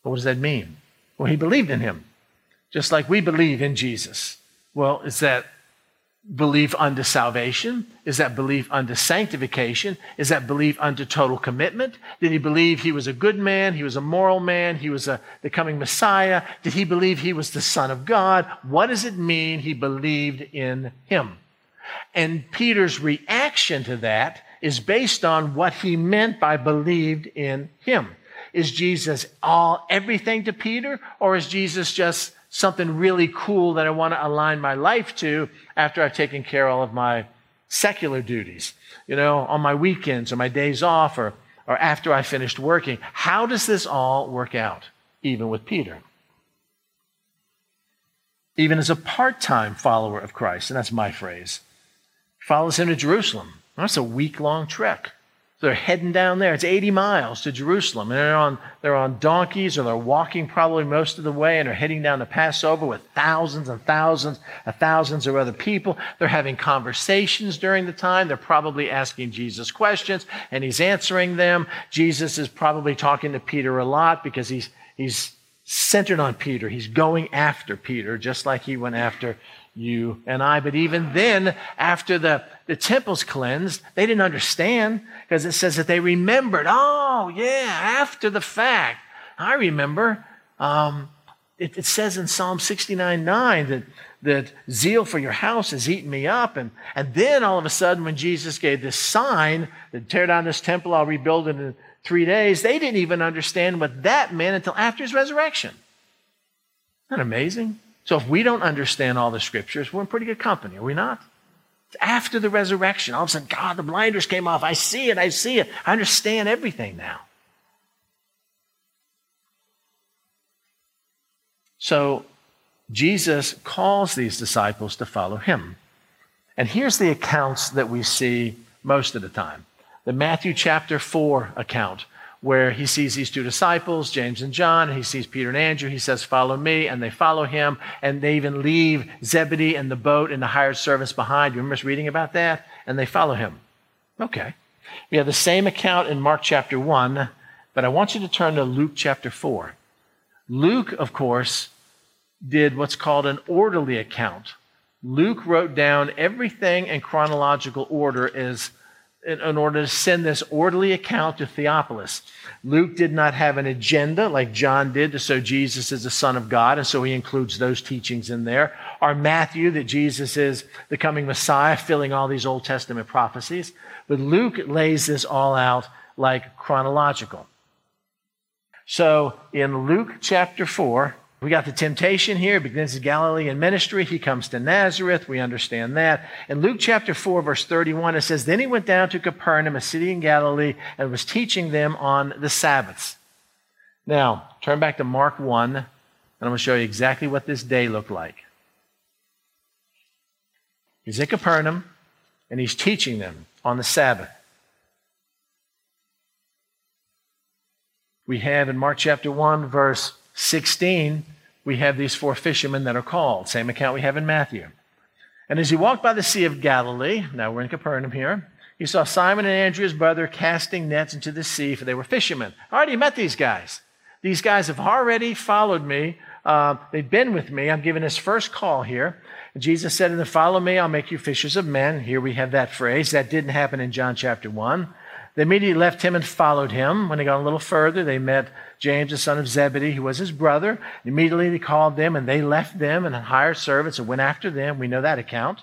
What does that mean? Well, he believed in him, just like we believe in Jesus. Well, is that belief unto salvation? Is that belief unto sanctification? Is that belief unto total commitment? Did he believe he was a good man? He was a moral man? He was a, the coming Messiah? Did he believe he was the Son of God? What does it mean he believed in him? And Peter's reaction to that is based on what he meant by believed in him. Is Jesus all everything to Peter, or is Jesus just something really cool that I want to align my life to after I've taken care of all of my secular duties, you know, on my weekends or my days off or, or after I finished working. How does this all work out, even with Peter? Even as a part time follower of Christ, and that's my phrase, follows him to Jerusalem. That's a week long trek. They're heading down there. It's 80 miles to Jerusalem. And they're on, they're on donkeys or they're walking probably most of the way and they're heading down to Passover with thousands and thousands and thousands of other people. They're having conversations during the time. They're probably asking Jesus questions and he's answering them. Jesus is probably talking to Peter a lot because he's, he's centered on Peter. He's going after Peter just like he went after you and I. But even then, after the, the temple's cleansed, they didn't understand because it says that they remembered. Oh, yeah, after the fact. I remember. Um, it, it, says in Psalm 69 9 that, that zeal for your house has eaten me up. And, and then all of a sudden, when Jesus gave this sign that tear down this temple, I'll rebuild it in three days, they didn't even understand what that meant until after his resurrection. Isn't that amazing? So if we don't understand all the scriptures, we're in pretty good company, are we not? After the resurrection, all of a sudden, God, the blinders came off. I see it, I see it. I understand everything now. So Jesus calls these disciples to follow him. And here's the accounts that we see most of the time the Matthew chapter 4 account where he sees these two disciples, James and John, and he sees Peter and Andrew. He says, Follow me. And they follow him. And they even leave Zebedee and the boat and the hired servants behind. You remember reading about that? And they follow him. Okay. We have the same account in Mark chapter 1, but I want you to turn to Luke chapter 4. Luke, of course, did what's called an orderly account. Luke wrote down everything in chronological order as in order to send this orderly account to Theophilus. Luke did not have an agenda like John did to show Jesus is the Son of God, and so he includes those teachings in there. Or Matthew, that Jesus is the coming Messiah, filling all these Old Testament prophecies. But Luke lays this all out like chronological. So in Luke chapter 4, we got the temptation here. Begins in Galilean ministry. He comes to Nazareth. We understand that. In Luke chapter 4, verse 31, it says, Then he went down to Capernaum, a city in Galilee, and was teaching them on the Sabbaths. Now, turn back to Mark 1, and I'm going to show you exactly what this day looked like. He's in Capernaum, and he's teaching them on the Sabbath. We have in Mark chapter 1, verse 16, we have these four fishermen that are called. Same account we have in Matthew. And as he walked by the Sea of Galilee, now we're in Capernaum here, he saw Simon and Andrew's brother, casting nets into the sea, for they were fishermen. I already met these guys. These guys have already followed me. Uh, they've been with me. I'm giving his first call here. Jesus said to them, Follow me, I'll make you fishers of men. Here we have that phrase. That didn't happen in John chapter 1. They immediately left him and followed him. When they got a little further, they met James, the son of Zebedee, who was his brother. Immediately he called them, and they left them and hired servants and went after them. We know that account.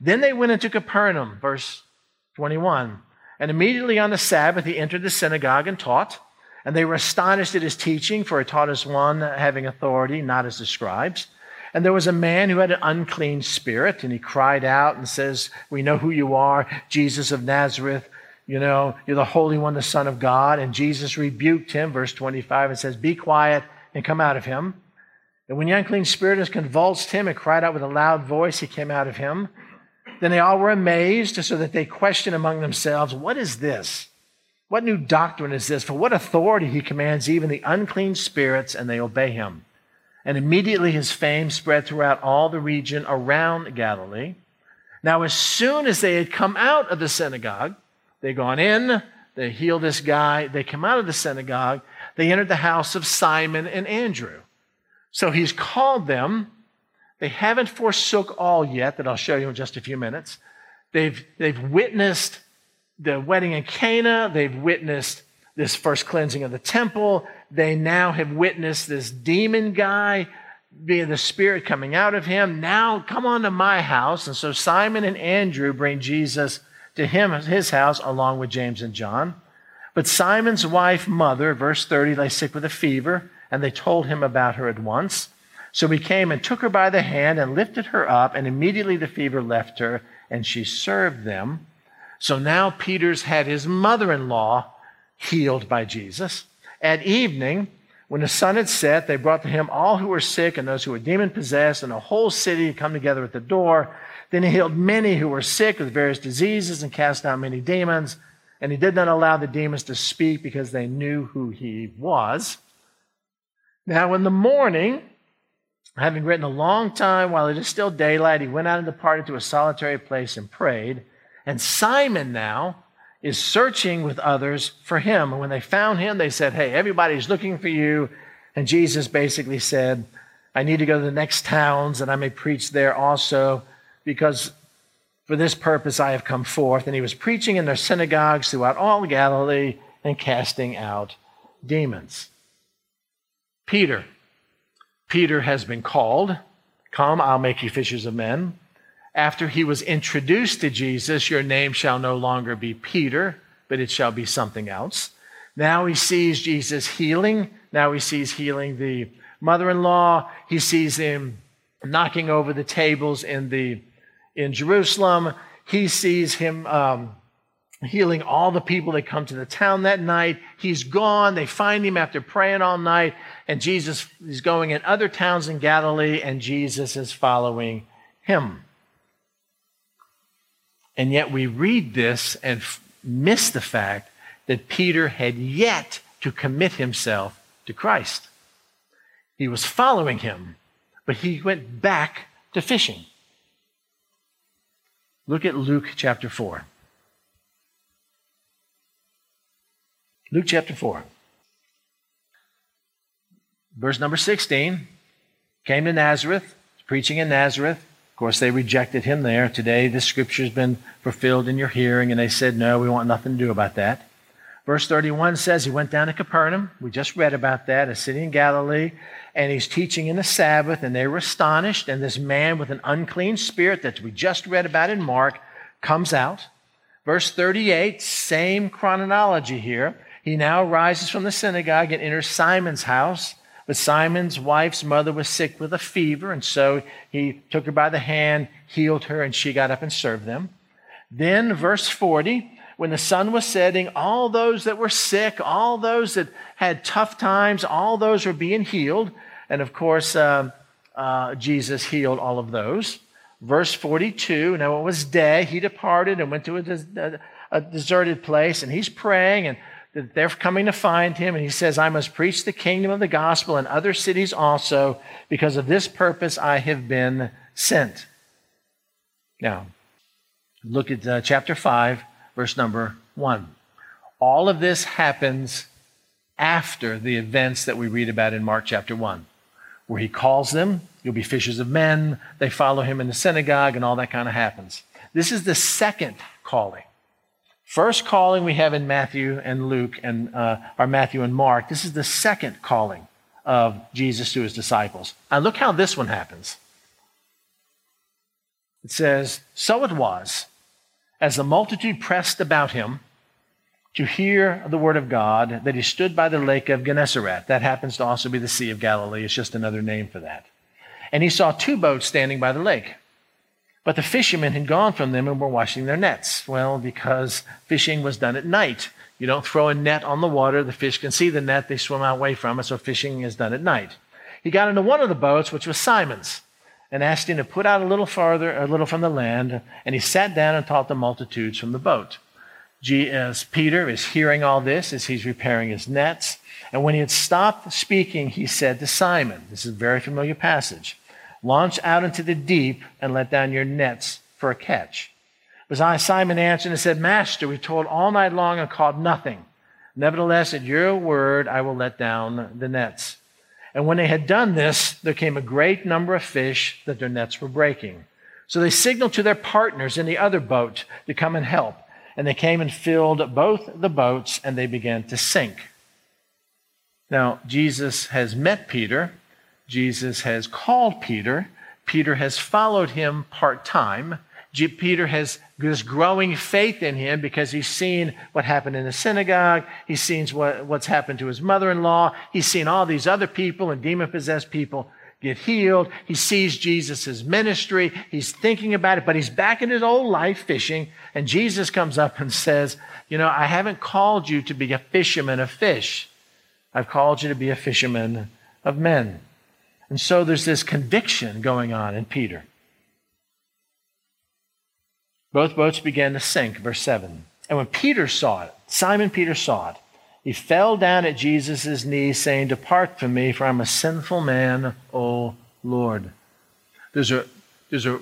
Then they went into Capernaum, verse 21. And immediately on the Sabbath, he entered the synagogue and taught. And they were astonished at his teaching, for he taught as one having authority, not as the scribes. And there was a man who had an unclean spirit, and he cried out and says, We know who you are, Jesus of Nazareth. You know, you're the Holy One, the Son of God. And Jesus rebuked him, verse 25, and says, Be quiet and come out of him. And when the unclean spirit has convulsed him and cried out with a loud voice, he came out of him. Then they all were amazed, so that they questioned among themselves, What is this? What new doctrine is this? For what authority he commands even the unclean spirits, and they obey him. And immediately his fame spread throughout all the region around Galilee. Now, as soon as they had come out of the synagogue, they gone in, they healed this guy, they come out of the synagogue, they entered the house of Simon and Andrew. So he's called them. They haven't forsook all yet, that I'll show you in just a few minutes. They've, they've witnessed the wedding in Cana. They've witnessed this first cleansing of the temple. They now have witnessed this demon guy being the spirit coming out of him. Now come on to my house. And so Simon and Andrew bring Jesus to him his house along with James and John. But Simon's wife, mother, verse 30, lay sick with a fever, and they told him about her at once. So he came and took her by the hand and lifted her up, and immediately the fever left her, and she served them. So now Peter's had his mother in law healed by Jesus. At evening, when the sun had set, they brought to him all who were sick and those who were demon possessed, and the whole city had come together at the door. Then he healed many who were sick with various diseases and cast out many demons. And he did not allow the demons to speak because they knew who he was. Now, in the morning, having written a long time while it is still daylight, he went out and departed to a solitary place and prayed. And Simon now is searching with others for him. And when they found him, they said, Hey, everybody's looking for you. And Jesus basically said, I need to go to the next towns and I may preach there also because for this purpose I have come forth. And he was preaching in their synagogues throughout all Galilee and casting out demons. Peter. Peter has been called. Come, I'll make you fishers of men. After he was introduced to Jesus, your name shall no longer be Peter, but it shall be something else. Now he sees Jesus healing. Now he sees healing the mother in law. He sees him knocking over the tables in the in Jerusalem. He sees him um, healing all the people that come to the town that night. He's gone. They find him after praying all night. And Jesus is going in other towns in Galilee, and Jesus is following him. And yet we read this and f- miss the fact that Peter had yet to commit himself to Christ. He was following him, but he went back to fishing. Look at Luke chapter 4. Luke chapter 4. Verse number 16. Came to Nazareth, preaching in Nazareth. Of course, they rejected him there. Today, the scripture has been fulfilled in your hearing, and they said, No, we want nothing to do about that. Verse 31 says he went down to Capernaum. We just read about that, a city in Galilee, and he's teaching in the Sabbath, and they were astonished. And this man with an unclean spirit that we just read about in Mark comes out. Verse 38, same chronology here. He now rises from the synagogue and enters Simon's house. But Simon's wife's mother was sick with a fever, and so he took her by the hand, healed her, and she got up and served them. Then, verse 40, when the sun was setting, all those that were sick, all those that had tough times, all those were being healed. And of course, uh, uh, Jesus healed all of those. Verse 42, now it was day, he departed and went to a, a, a deserted place, and he's praying, and they're coming to find him, and he says, I must preach the kingdom of the gospel in other cities also, because of this purpose I have been sent. Now, look at uh, chapter 5, verse number 1. All of this happens after the events that we read about in Mark chapter 1, where he calls them, You'll be fishers of men. They follow him in the synagogue, and all that kind of happens. This is the second calling. First calling we have in Matthew and Luke and uh, or Matthew and Mark. This is the second calling of Jesus to his disciples. And look how this one happens. It says, So it was, as the multitude pressed about him to hear the word of God, that he stood by the lake of Gennesaret. That happens to also be the Sea of Galilee. It's just another name for that. And he saw two boats standing by the lake. But the fishermen had gone from them and were washing their nets. Well, because fishing was done at night. You don't throw a net on the water, the fish can see the net, they swim away from it, so fishing is done at night. He got into one of the boats, which was Simon's, and asked him to put out a little farther, a little from the land, and he sat down and taught the multitudes from the boat. As Peter is hearing all this as he's repairing his nets, and when he had stopped speaking, he said to Simon, this is a very familiar passage, Launch out into the deep and let down your nets for a catch. But Simon, answered and said, Master, we toiled all night long and caught nothing. Nevertheless, at your word, I will let down the nets. And when they had done this, there came a great number of fish that their nets were breaking. So they signaled to their partners in the other boat to come and help. And they came and filled both the boats, and they began to sink. Now, Jesus has met Peter Jesus has called Peter. Peter has followed him part time. Peter has this growing faith in him because he's seen what happened in the synagogue. He's seen what, what's happened to his mother in law. He's seen all these other people and demon possessed people get healed. He sees Jesus' ministry. He's thinking about it, but he's back in his old life fishing. And Jesus comes up and says, You know, I haven't called you to be a fisherman of fish, I've called you to be a fisherman of men. And so there's this conviction going on in Peter. Both boats began to sink, verse 7. And when Peter saw it, Simon Peter saw it, he fell down at Jesus' knees, saying, Depart from me, for I'm a sinful man, O Lord. There's a, there's a,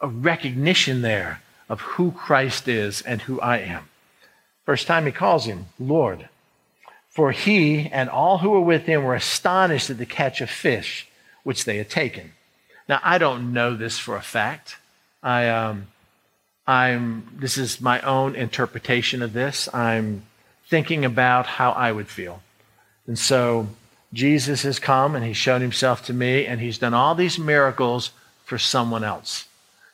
a recognition there of who Christ is and who I am. First time he calls him Lord. For he and all who were with him were astonished at the catch of fish which they had taken. Now, I don't know this for a fact. I, um, I'm, this is my own interpretation of this. I'm thinking about how I would feel. And so Jesus has come and he's shown himself to me, and he's done all these miracles for someone else.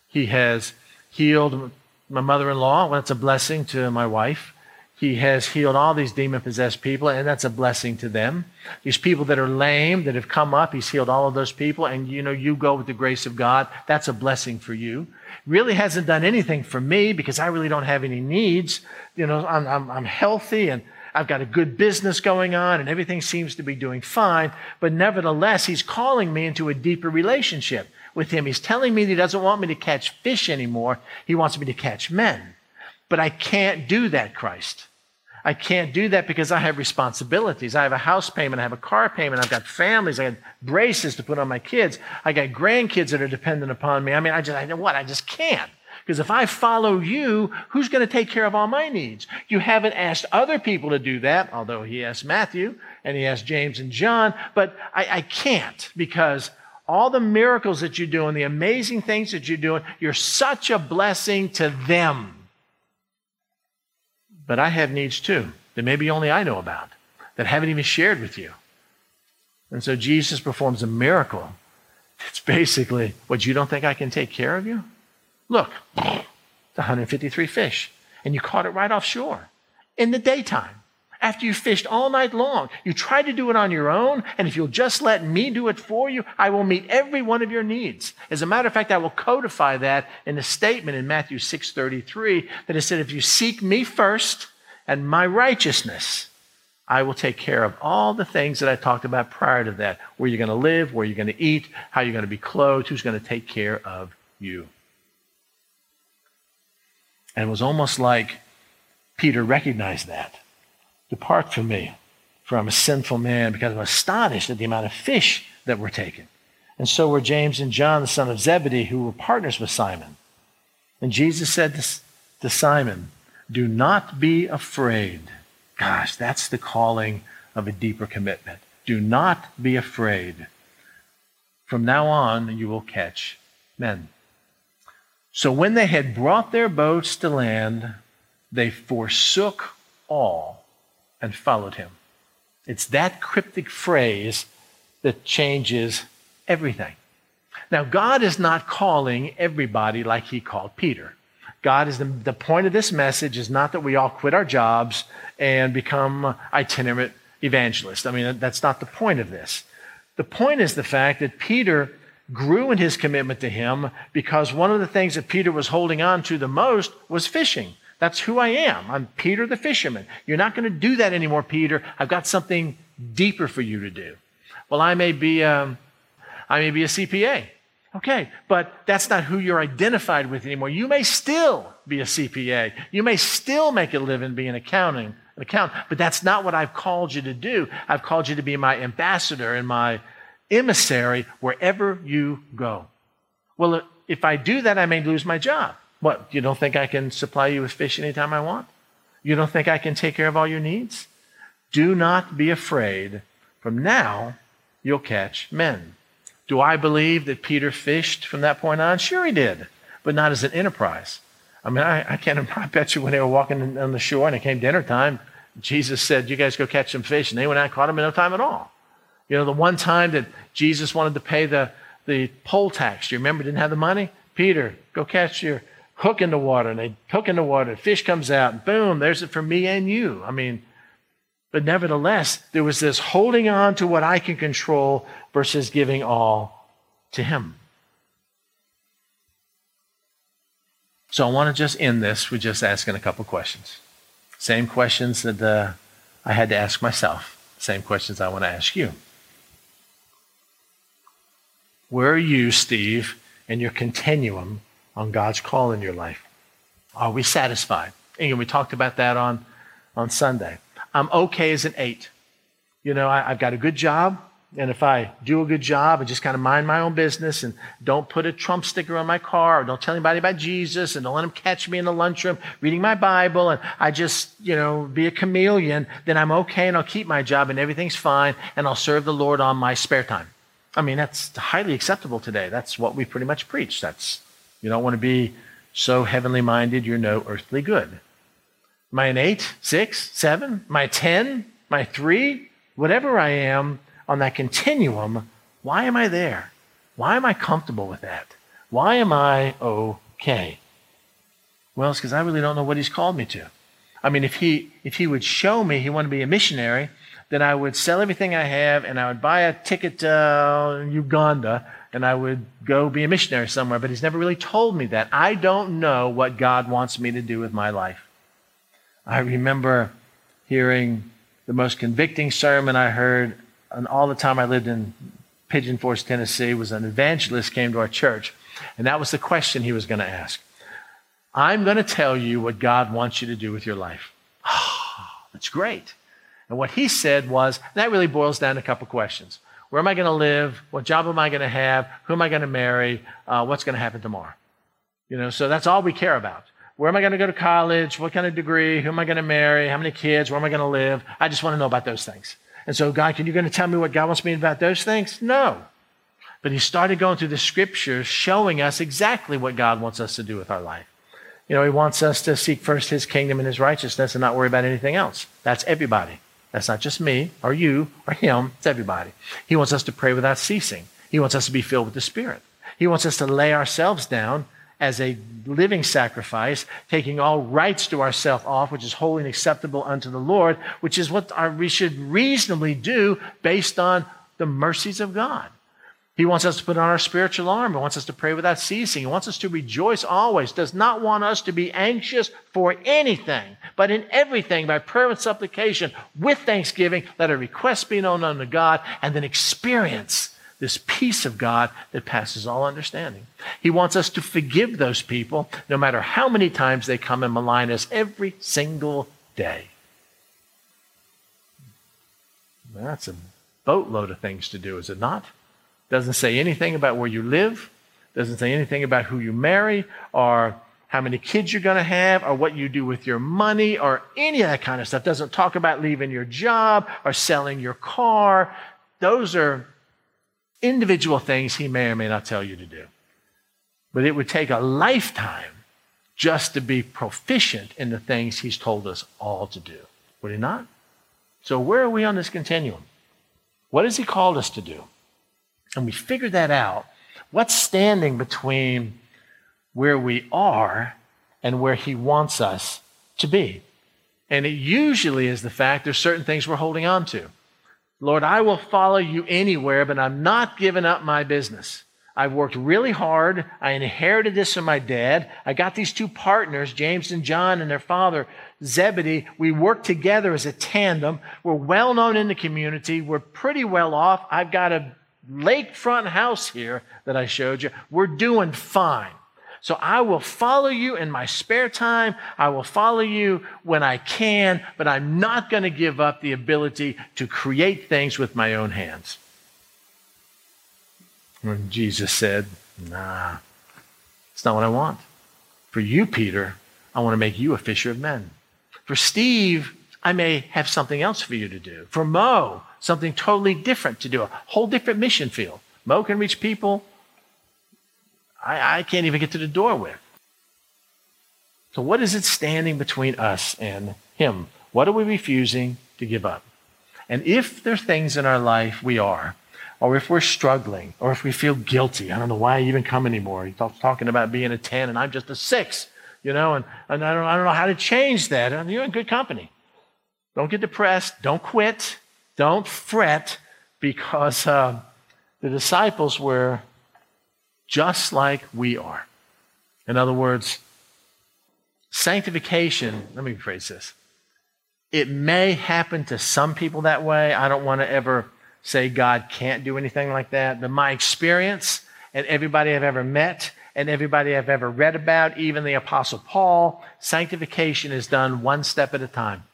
He has healed my mother in law. Well, that's a blessing to my wife. He has healed all these demon possessed people, and that's a blessing to them. These people that are lame, that have come up, he's healed all of those people, and you know, you go with the grace of God. That's a blessing for you. Really hasn't done anything for me because I really don't have any needs. You know, I'm, I'm, I'm healthy and I've got a good business going on, and everything seems to be doing fine. But nevertheless, he's calling me into a deeper relationship with him. He's telling me that he doesn't want me to catch fish anymore, he wants me to catch men. But I can't do that, Christ. I can't do that because I have responsibilities. I have a house payment, I have a car payment, I've got families, I have braces to put on my kids, I got grandkids that are dependent upon me. I mean, I just, I know what, I just can't. Because if I follow you, who's going to take care of all my needs? You haven't asked other people to do that, although he asked Matthew and he asked James and John, but I, I can't because all the miracles that you're doing, the amazing things that you're doing. You're such a blessing to them. But I have needs too that maybe only I know about, that I haven't even shared with you. And so Jesus performs a miracle. It's basically what you don't think I can take care of you? Look, it's 153 fish, and you caught it right offshore in the daytime after you fished all night long. You tried to do it on your own, and if you'll just let me do it for you, I will meet every one of your needs. As a matter of fact, I will codify that in a statement in Matthew 6:33 that it said, "If you seek me first and my righteousness, I will take care of all the things that I talked about prior to that. Where you're going to live, where you're going to eat, how you're going to be clothed, who's going to take care of you." And it was almost like Peter recognized that. Depart from me, for I'm a sinful man, because I'm astonished at the amount of fish that were taken. And so were James and John, the son of Zebedee, who were partners with Simon. And Jesus said to, to Simon, Do not be afraid. Gosh, that's the calling of a deeper commitment. Do not be afraid. From now on, you will catch men. So when they had brought their boats to land, they forsook all and followed him. It's that cryptic phrase that changes everything. Now, God is not calling everybody like he called Peter. God is the, the point of this message is not that we all quit our jobs and become itinerant evangelists. I mean, that's not the point of this. The point is the fact that Peter grew in his commitment to him because one of the things that Peter was holding on to the most was fishing. That's who I am. I'm Peter the fisherman. You're not going to do that anymore, Peter. I've got something deeper for you to do. Well, I may be, um, I may be a CPA. Okay, but that's not who you're identified with anymore. You may still be a CPA. You may still make a living being accounting, an accountant, but that's not what I've called you to do. I've called you to be my ambassador and my emissary wherever you go. Well, if I do that, I may lose my job. What, you don't think I can supply you with fish anytime I want? You don't think I can take care of all your needs? Do not be afraid. From now, you'll catch men. Do I believe that Peter fished from that point on? Sure, he did, but not as an enterprise. I mean, I, I can't, I bet you when they were walking on the shore and it came dinner time, Jesus said, You guys go catch some fish. And they went out and caught them in no time at all. You know, the one time that Jesus wanted to pay the, the poll tax, you remember, didn't have the money? Peter, go catch your hook in the water and they hook in the water, and fish comes out, and boom, there's it for me and you. I mean, but nevertheless, there was this holding on to what I can control versus giving all to Him. So I want to just end this with just asking a couple questions. Same questions that uh, I had to ask myself. Same questions I want to ask you. Where are you, Steve, in your continuum on God's call in your life? Are we satisfied? And we talked about that on, on Sunday. I'm okay as an eight. You know, I, I've got a good job. And if I do a good job and just kind of mind my own business and don't put a Trump sticker on my car or don't tell anybody about Jesus and don't let them catch me in the lunchroom reading my Bible and I just, you know, be a chameleon, then I'm okay and I'll keep my job and everything's fine and I'll serve the Lord on my spare time. I mean, that's highly acceptable today. That's what we pretty much preach. That's you don't want to be so heavenly minded you're no earthly good. Am I an eight, six, seven? Am I a 10? Am I three? Whatever I am on that continuum, why am I there? Why am I comfortable with that? Why am I okay? Well, it's because I really don't know what he's called me to. I mean, if he if he would show me he wanted to be a missionary, then I would sell everything I have and I would buy a ticket to uh, Uganda and I would go be a missionary somewhere, but he's never really told me that. I don't know what God wants me to do with my life. I remember hearing the most convicting sermon I heard and all the time I lived in Pigeon Forge, Tennessee, was an evangelist came to our church, and that was the question he was going to ask. I'm going to tell you what God wants you to do with your life. Oh, that's great. And what he said was, that really boils down to a couple questions. Where am I going to live? What job am I going to have? Who am I going to marry? Uh, what's going to happen tomorrow? You know, so that's all we care about. Where am I going to go to college? What kind of degree? Who am I going to marry? How many kids? Where am I going to live? I just want to know about those things. And so, God, can you going to tell me what God wants me about those things? No. But he started going through the scriptures showing us exactly what God wants us to do with our life. You know, he wants us to seek first his kingdom and his righteousness and not worry about anything else. That's everybody. That's not just me or you or him. It's everybody. He wants us to pray without ceasing. He wants us to be filled with the Spirit. He wants us to lay ourselves down as a living sacrifice, taking all rights to ourselves off, which is holy and acceptable unto the Lord, which is what our, we should reasonably do based on the mercies of God. He wants us to put on our spiritual armor. He wants us to pray without ceasing. He wants us to rejoice always. Does not want us to be anxious for anything, but in everything by prayer and supplication with thanksgiving, let our requests be known unto God, and then experience this peace of God that passes all understanding. He wants us to forgive those people, no matter how many times they come and malign us every single day. That's a boatload of things to do, is it not? Doesn't say anything about where you live, doesn't say anything about who you marry or how many kids you're going to have or what you do with your money or any of that kind of stuff. Doesn't talk about leaving your job or selling your car. Those are individual things he may or may not tell you to do. But it would take a lifetime just to be proficient in the things he's told us all to do. Would he not? So, where are we on this continuum? What has he called us to do? And we figure that out, what's standing between where we are and where He wants us to be? And it usually is the fact there's certain things we're holding on to. Lord, I will follow you anywhere, but I'm not giving up my business. I've worked really hard. I inherited this from my dad. I got these two partners, James and John, and their father, Zebedee. We work together as a tandem. We're well known in the community. We're pretty well off. I've got a lakefront house here that I showed you, we're doing fine. So I will follow you in my spare time. I will follow you when I can, but I'm not going to give up the ability to create things with my own hands. When Jesus said, Nah, it's not what I want. For you, Peter, I want to make you a fisher of men. For Steve, I may have something else for you to do. For Mo, something totally different to do, a whole different mission field. Mo can reach people I, I can't even get to the door with. So, what is it standing between us and Him? What are we refusing to give up? And if there are things in our life we are, or if we're struggling, or if we feel guilty, I don't know why I even come anymore. He's talking about being a 10 and I'm just a 6, you know, and, and I, don't, I don't know how to change that. And you're in good company. Don't get depressed. Don't quit. Don't fret because uh, the disciples were just like we are. In other words, sanctification, let me rephrase this. It may happen to some people that way. I don't want to ever say God can't do anything like that. But my experience and everybody I've ever met and everybody I've ever read about, even the Apostle Paul, sanctification is done one step at a time.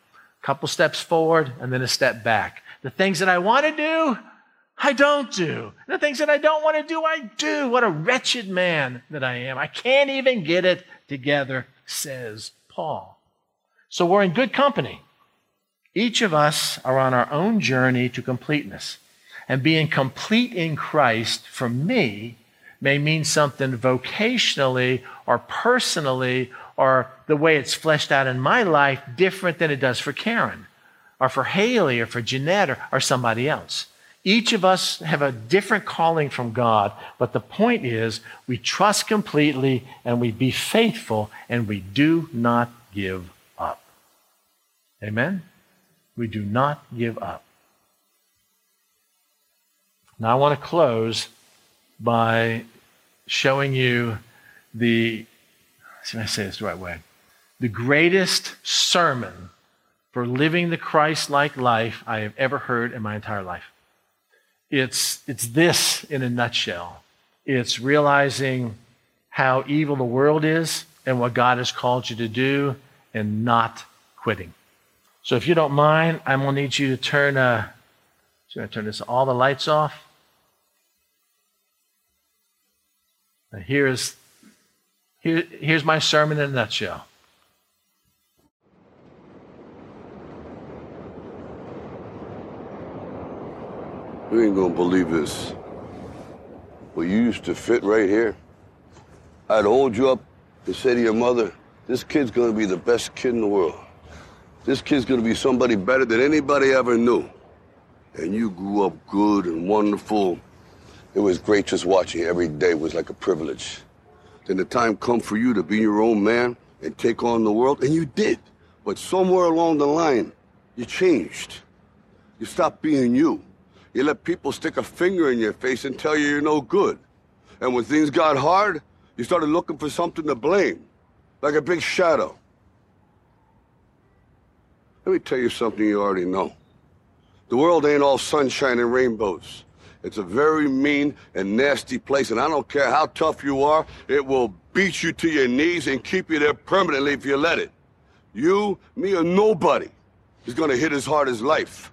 A couple steps forward and then a step back. The things that I want to do, I don't do. The things that I don't want to do, I do. What a wretched man that I am. I can't even get it together, says Paul. So we're in good company. Each of us are on our own journey to completeness. And being complete in Christ, for me, may mean something vocationally or personally or the way it's fleshed out in my life different than it does for Karen or for Haley or for Jeanette or, or somebody else. Each of us have a different calling from God, but the point is we trust completely and we be faithful and we do not give up. Amen? We do not give up. Now I want to close by showing you the, see if I say this the right way, the greatest sermon for living the Christ like life I have ever heard in my entire life. It's, it's this in a nutshell it's realizing how evil the world is and what God has called you to do and not quitting. So if you don't mind, I'm going to need you to turn, uh, going to turn this, all the lights off. Now here's, here, here's my sermon in a nutshell. You ain't gonna believe this. Well, you used to fit right here. I'd hold you up and say to your mother, this kid's gonna be the best kid in the world. This kid's gonna be somebody better than anybody ever knew. And you grew up good and wonderful. It was great just watching every day was like a privilege. Then the time come for you to be your own man and take on the world, and you did. But somewhere along the line, you changed. You stopped being you. You let people stick a finger in your face and tell you you're no good. And when things got hard, you started looking for something to blame, like a big shadow. Let me tell you something you already know. The world ain't all sunshine and rainbows. It's a very mean and nasty place, and I don't care how tough you are, it will beat you to your knees and keep you there permanently if you let it. You, me, or nobody is gonna hit as hard as life.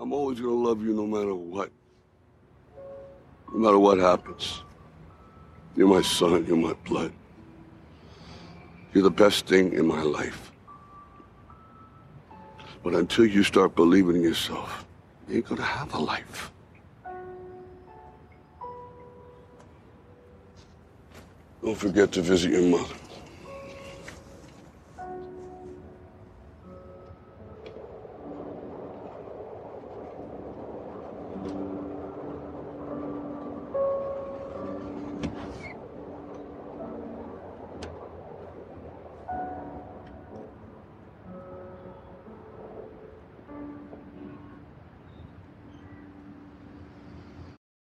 I'm always gonna love you no matter what. No matter what happens. You're my son, you're my blood. You're the best thing in my life. But until you start believing in yourself, you ain't gonna have a life. Don't forget to visit your mother.